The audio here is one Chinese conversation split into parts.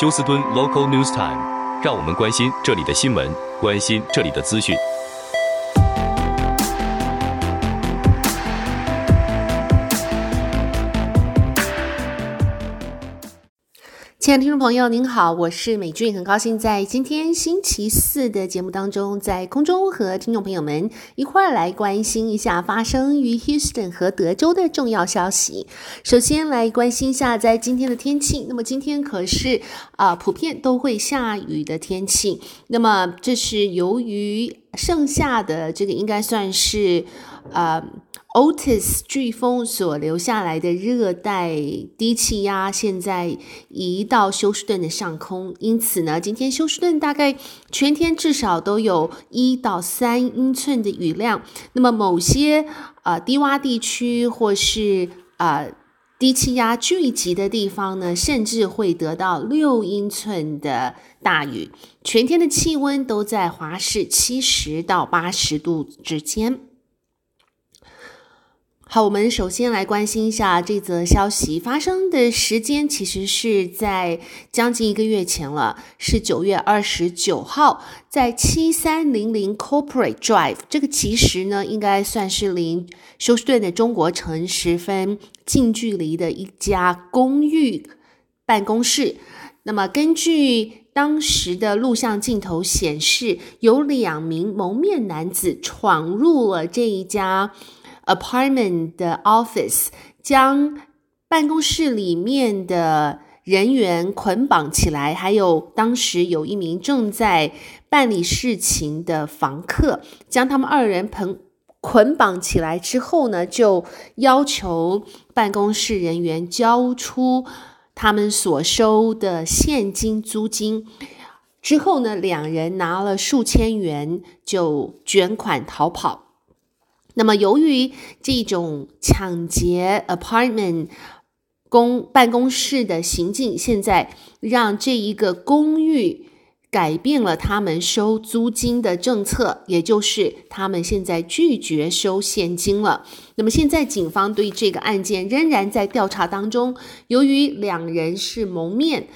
休斯敦 Local News Time，让我们关心这里的新闻，关心这里的资讯。亲爱的听众朋友，您好，我是美俊，很高兴在今天星期四的节目当中，在空中和听众朋友们一块儿来关心一下发生于 Houston 和德州的重要消息。首先来关心一下在今天的天气，那么今天可是啊、普遍都会下雨的天气，那么这是由于剩下的这个应该算是啊。呃 Otis 飓风所留下来的热带低气压，现在移到休斯顿的上空，因此呢，今天休斯顿大概全天至少都有一到三英寸的雨量。那么某些、呃、低洼地区或是、呃、低气压聚集的地方呢，甚至会得到六英寸的大雨。全天的气温都在华氏七十到八十度之间。好，我们首先来关心一下这则消息发生的时间，其实是在将近一个月前了，是九月二十九号，在七三零零 Corporate Drive 这个其实呢，应该算是离休斯顿的中国城十分近距离的一家公寓办公室。那么根据当时的录像镜头显示，有两名蒙面男子闯入了这一家。Apartment 的 office 将办公室里面的人员捆绑起来，还有当时有一名正在办理事情的房客，将他们二人捆捆绑起来之后呢，就要求办公室人员交出他们所收的现金租金。之后呢，两人拿了数千元就卷款逃跑。那么，由于这种抢劫 apartment 公办公室的行径，现在让这一个公寓改变了他们收租金的政策，也就是他们现在拒绝收现金了。那么，现在警方对这个案件仍然在调查当中。由于两人是蒙面，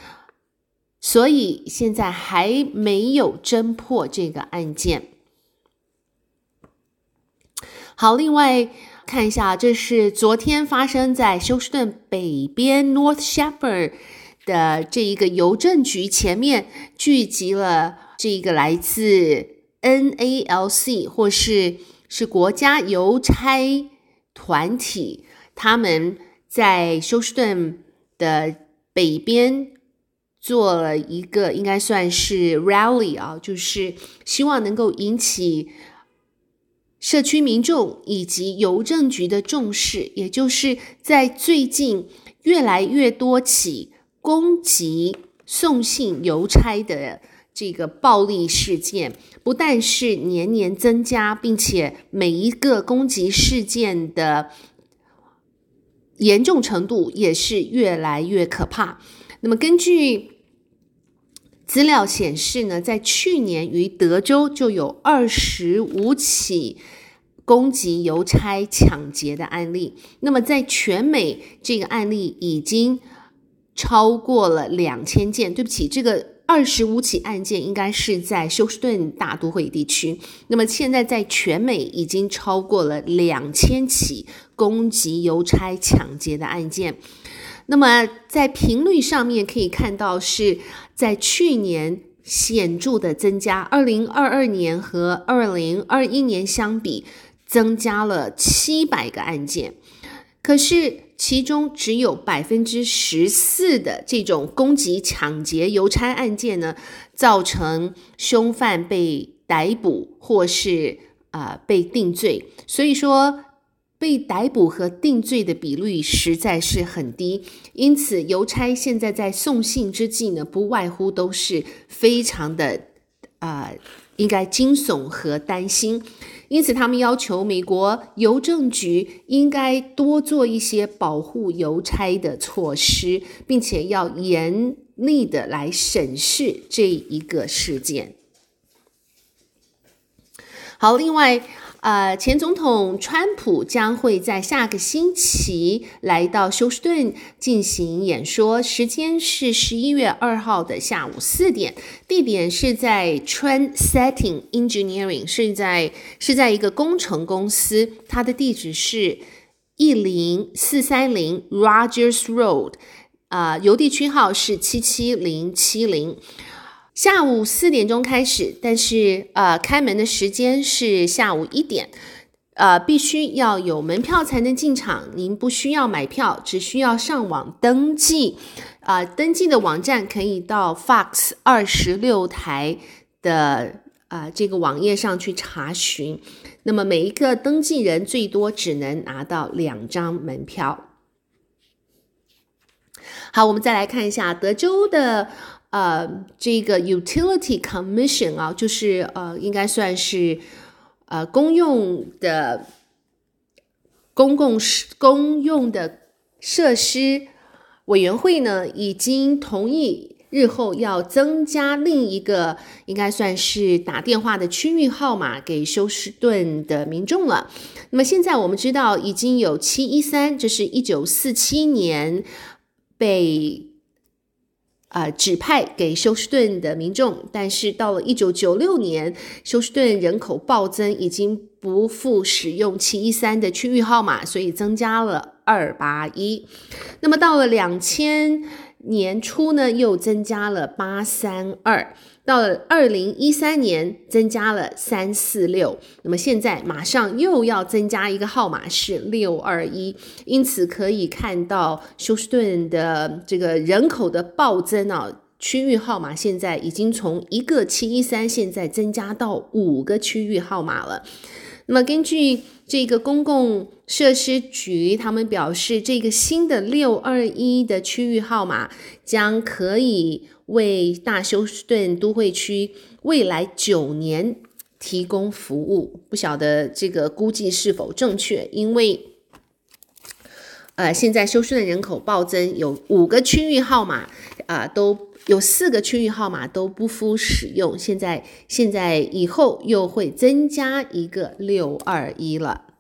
所以现在还没有侦破这个案件。好，另外看一下，这是昨天发生在休斯顿北边 North Shepherd 的这一个邮政局前面，聚集了这一个来自 NALC 或是是国家邮差团体，他们在休斯顿的北边做了一个应该算是 rally 啊，就是希望能够引起。社区民众以及邮政局的重视，也就是在最近越来越多起攻击送信邮差的这个暴力事件，不但是年年增加，并且每一个攻击事件的严重程度也是越来越可怕。那么根据资料显示呢，在去年于德州就有二十五起攻击邮差抢劫的案例。那么在全美，这个案例已经超过了两千件。对不起，这个二十五起案件应该是在休斯顿大都会地区。那么现在在全美已经超过了两千起攻击邮差抢劫的案件。那么在频率上面可以看到，是在去年显著的增加，二零二二年和二零二一年相比，增加了七百个案件。可是其中只有百分之十四的这种攻击抢劫邮差案件呢，造成凶犯被逮捕或是啊、被定罪。所以说。被逮捕和定罪的比率实在是很低，因此邮差现在在送信之际呢，不外乎都是非常的、呃，应该惊悚和担心。因此，他们要求美国邮政局应该多做一些保护邮差的措施，并且要严厉的来审视这一个事件。好，另外。呃，前总统川普将会在下个星期来到休斯顿进行演说，时间是十一月二号的下午四点，地点是在 Trend Setting Engineering，是在是在一个工程公司，它的地址是一零四三零 Rogers Road，啊、呃，邮递区号是七七零七零。下午四点钟开始，但是呃，开门的时间是下午一点，呃，必须要有门票才能进场。您不需要买票，只需要上网登记。啊、呃，登记的网站可以到 Fox 二十六台的啊、呃、这个网页上去查询。那么每一个登记人最多只能拿到两张门票。好，我们再来看一下德州的。呃，这个 Utility Commission 啊，就是呃，应该算是呃公用的公共公用的设施委员会呢，已经同意日后要增加另一个应该算是打电话的区域号码给休斯顿的民众了。那么现在我们知道已经有七一三，这是一九四七年被。呃，指派给休斯顿的民众，但是到了一九九六年，休斯顿人口暴增，已经不复使用七一三的区域号码，所以增加了二八一。那么到了两千年初呢，又增加了八三二。到了二零一三年，增加了三四六，那么现在马上又要增加一个号码是六二一，因此可以看到休斯顿的这个人口的暴增啊，区域号码现在已经从一个七一三，现在增加到五个区域号码了。那么根据这个公共设施局，他们表示，这个新的六二一的区域号码将可以。为大休斯顿都会区未来九年提供服务，不晓得这个估计是否正确？因为，呃，现在休斯顿人口暴增，有五个区域号码，啊、都有四个区域号码都不敷使用。现在，现在以后又会增加一个六二一了。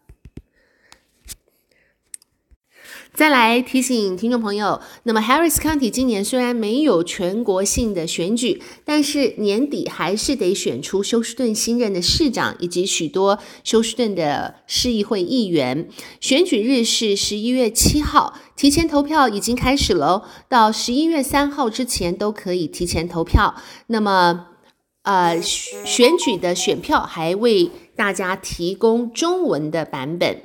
再来提醒听众朋友，那么 Harris County 今年虽然没有全国性的选举，但是年底还是得选出休斯顿新任的市长以及许多休斯顿的市议会议员。选举日是十一月七号，提前投票已经开始了，到十一月三号之前都可以提前投票。那么，呃，选举的选票还为大家提供中文的版本。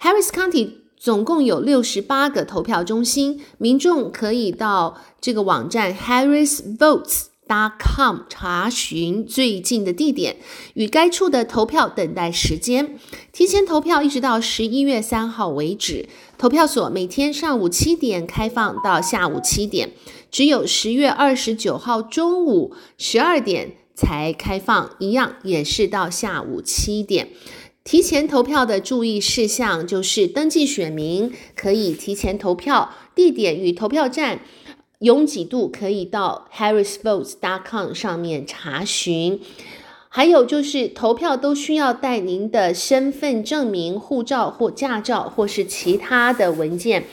Harris County。总共有六十八个投票中心，民众可以到这个网站 harrisvotes.com 查询最近的地点与该处的投票等待时间。提前投票一直到十一月三号为止。投票所每天上午七点开放到下午七点，只有十月二十九号中午十二点才开放，一样也是到下午七点。提前投票的注意事项就是：登记选民可以提前投票，地点与投票站拥挤度可以到 harrisvotes.com 上面查询。还有就是投票都需要带您的身份证明、护照或驾照，或是其他的文件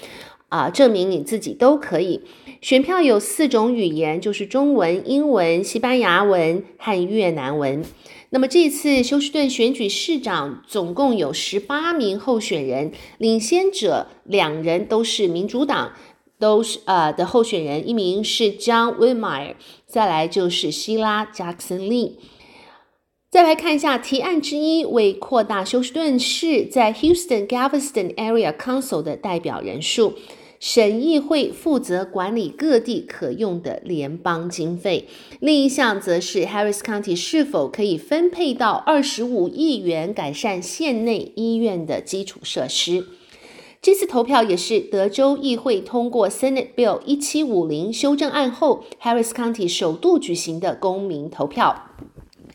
啊、证明你自己都可以。选票有四种语言，就是中文、英文、西班牙文和越南文。那么这次休斯顿选举市长总共有十八名候选人，领先者两人都是民主党，都是呃的候选人，一名是 John Whitmire，再来就是希拉·杰克森利。再来看一下提案之一，为扩大休斯顿市在 Houston-Galveston Area Council 的代表人数。审议会负责管理各地可用的联邦经费，另一项则是 Harris County 是否可以分配到二十五亿元改善县内医院的基础设施。这次投票也是德州议会通过 Senate Bill 一七五零修正案后，Harris County 首度举行的公民投票。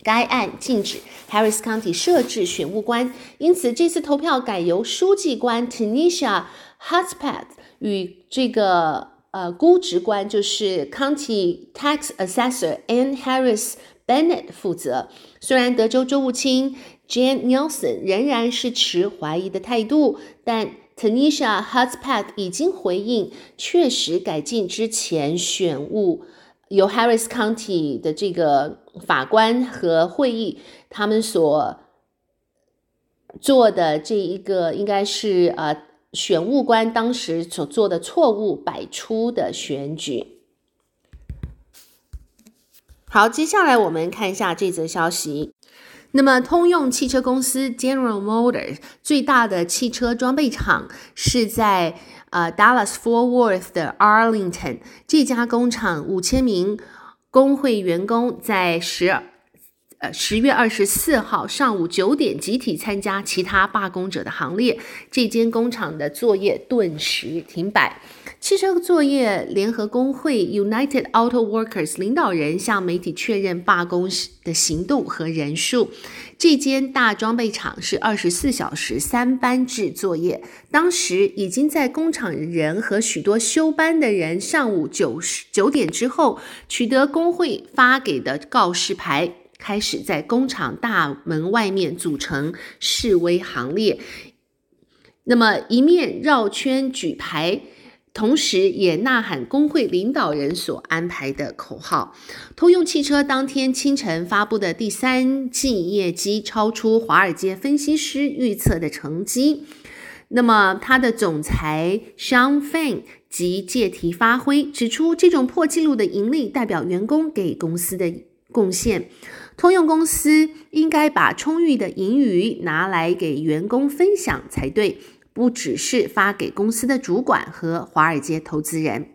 该案禁止 Harris County 设置选务官，因此这次投票改由书记官 Tanisha Hudspeth 与这个呃估值官就是 County Tax Assessor Ann Harris Bennett 负责。虽然德州州务卿 Jan Nelson 仍然是持怀疑的态度，但 Tanisha h u t s p a t 已经回应，确实改进之前选务由 Harris County 的这个法官和会议他们所做的这一个应该是呃选务官当时所做的错误百出的选举。好，接下来我们看一下这则消息。那么，通用汽车公司 General Motors 最大的汽车装备厂是在呃 Dallas Fort Worth 的 Arlington 这家工厂，五千名工会员工在十呃十月二十四号上午九点集体参加其他罢工者的行列，这间工厂的作业顿时停摆。汽车作业联合工会 United Auto Workers 领导人向媒体确认罢工的行动和人数。这间大装备厂是二十四小时三班制作业。当时已经在工厂人和许多休班的人上午九十九点之后取得工会发给的告示牌，开始在工厂大门外面组成示威行列。那么一面绕圈举牌。同时，也呐喊工会领导人所安排的口号。通用汽车当天清晨发布的第三季业绩超出华尔街分析师预测的成绩。那么，他的总裁 Shawn Fain 即借题发挥，指出这种破纪录的盈利代表员工给公司的贡献。通用公司应该把充裕的盈余拿来给员工分享才对。不只是发给公司的主管和华尔街投资人。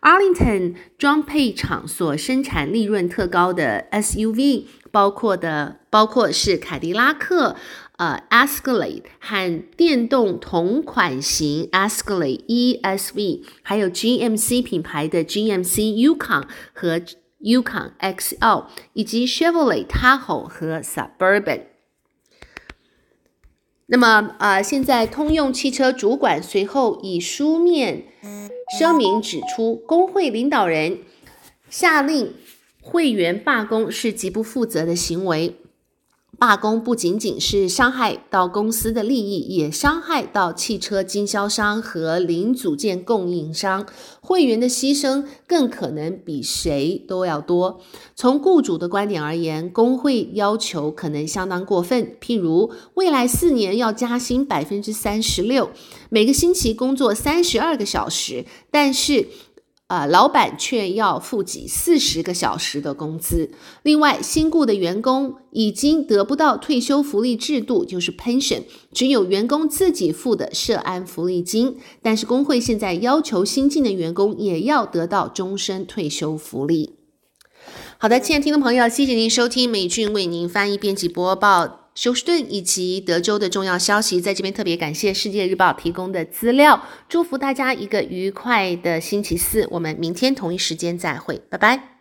Arlington 装配厂所生产利润特高的 SUV，包括的包括是凯迪拉克呃 Escalade 和电动同款型 Escalade ESV，还有 GMC 品牌的 GMC Yukon 和 Yukon XL，以及 Chevrolet Tahoe 和 Suburban。那么，呃，现在通用汽车主管随后以书面声明指出，工会领导人下令会员罢工是极不负责的行为。罢工不仅仅是伤害到公司的利益，也伤害到汽车经销商和零组件供应商。会员的牺牲更可能比谁都要多。从雇主的观点而言，工会要求可能相当过分，譬如未来四年要加薪百分之三十六，每个星期工作三十二个小时，但是。啊，老板却要付给四十个小时的工资。另外，新雇的员工已经得不到退休福利制度，就是 pension，只有员工自己付的社安福利金。但是工会现在要求新进的员工也要得到终身退休福利。好的，亲爱的听众朋友，谢谢您收听美俊为您翻译、编辑、播报。休斯顿以及德州的重要消息，在这边特别感谢《世界日报》提供的资料。祝福大家一个愉快的星期四，我们明天同一时间再会，拜拜。